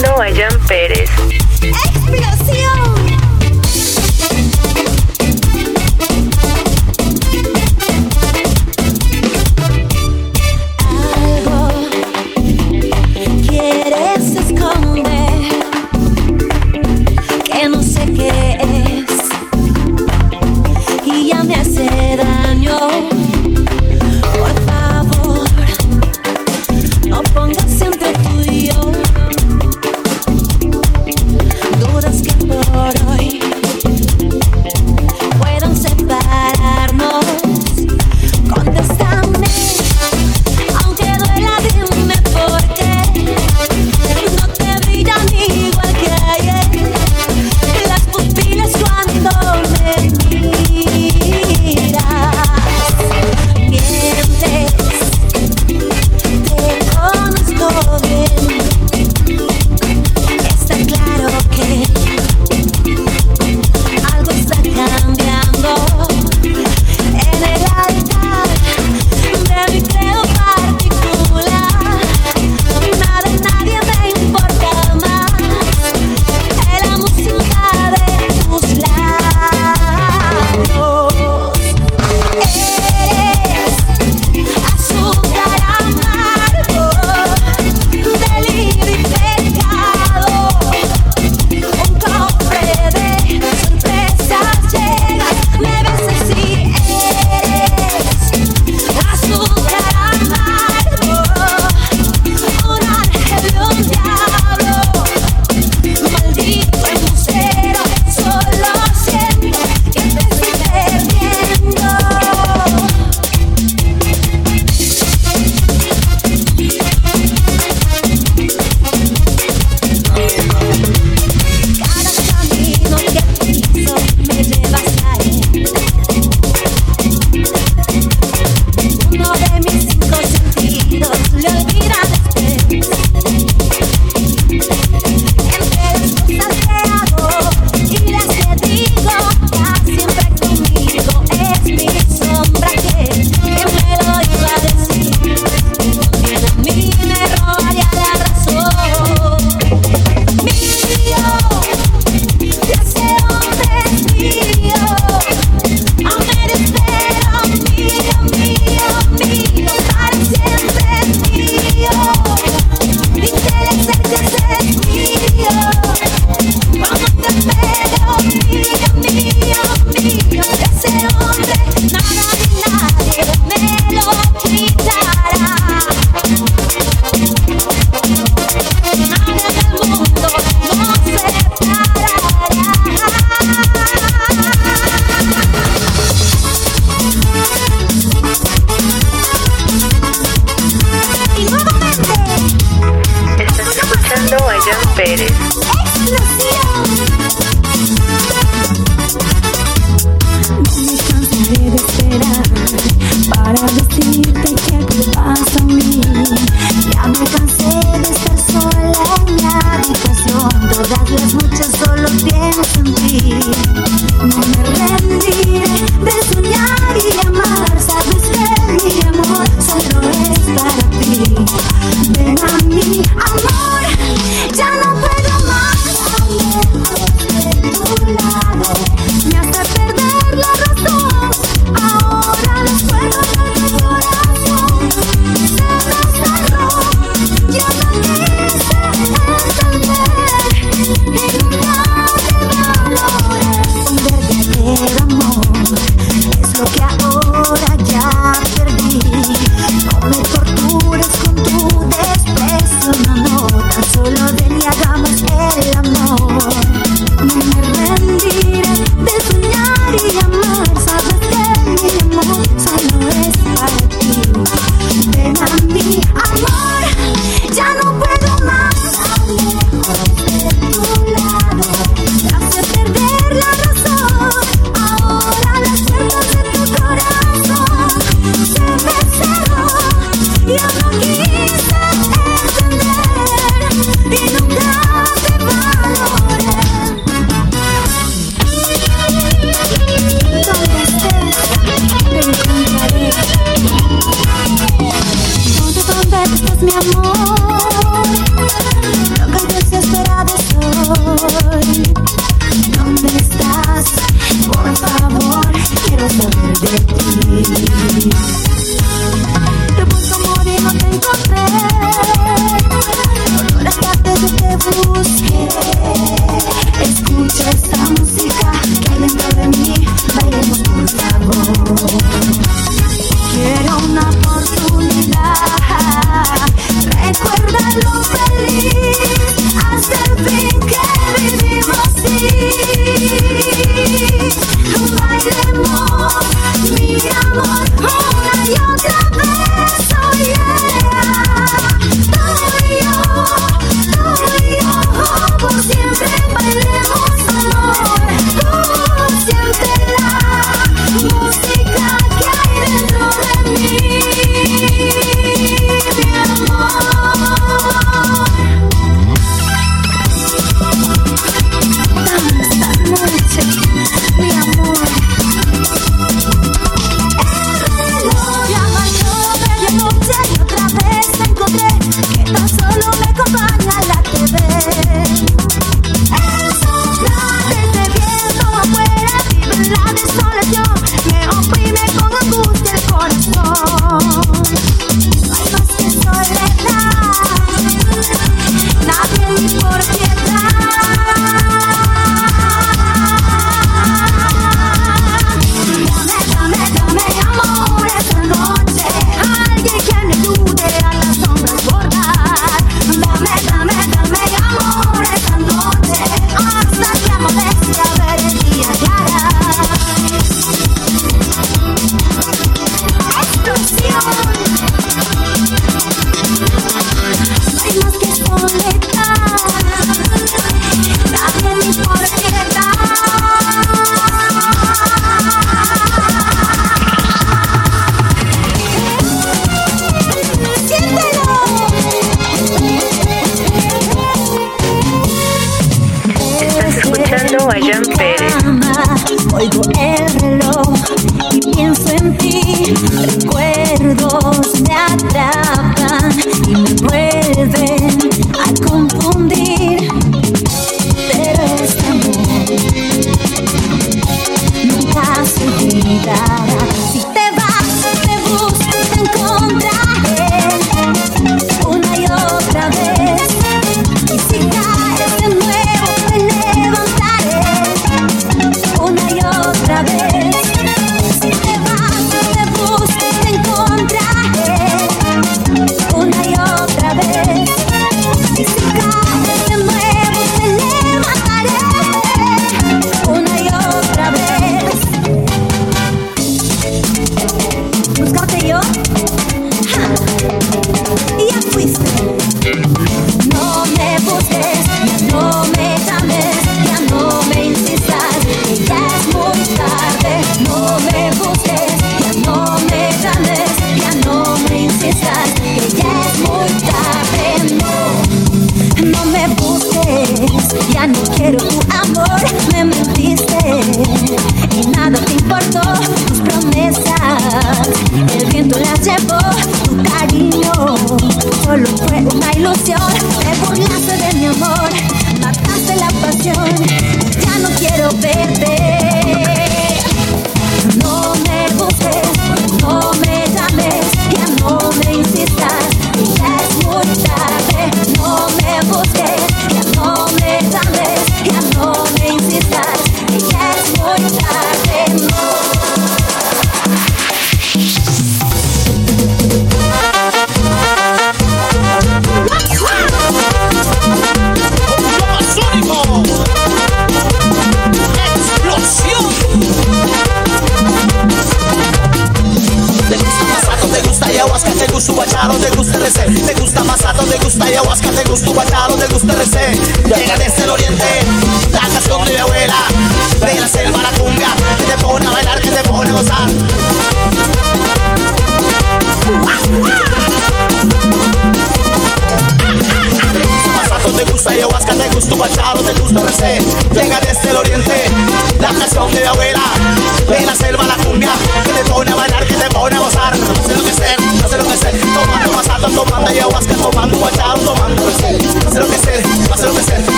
escuchando a Jan Pérez. ¡Explosión! Pérez. Thank you.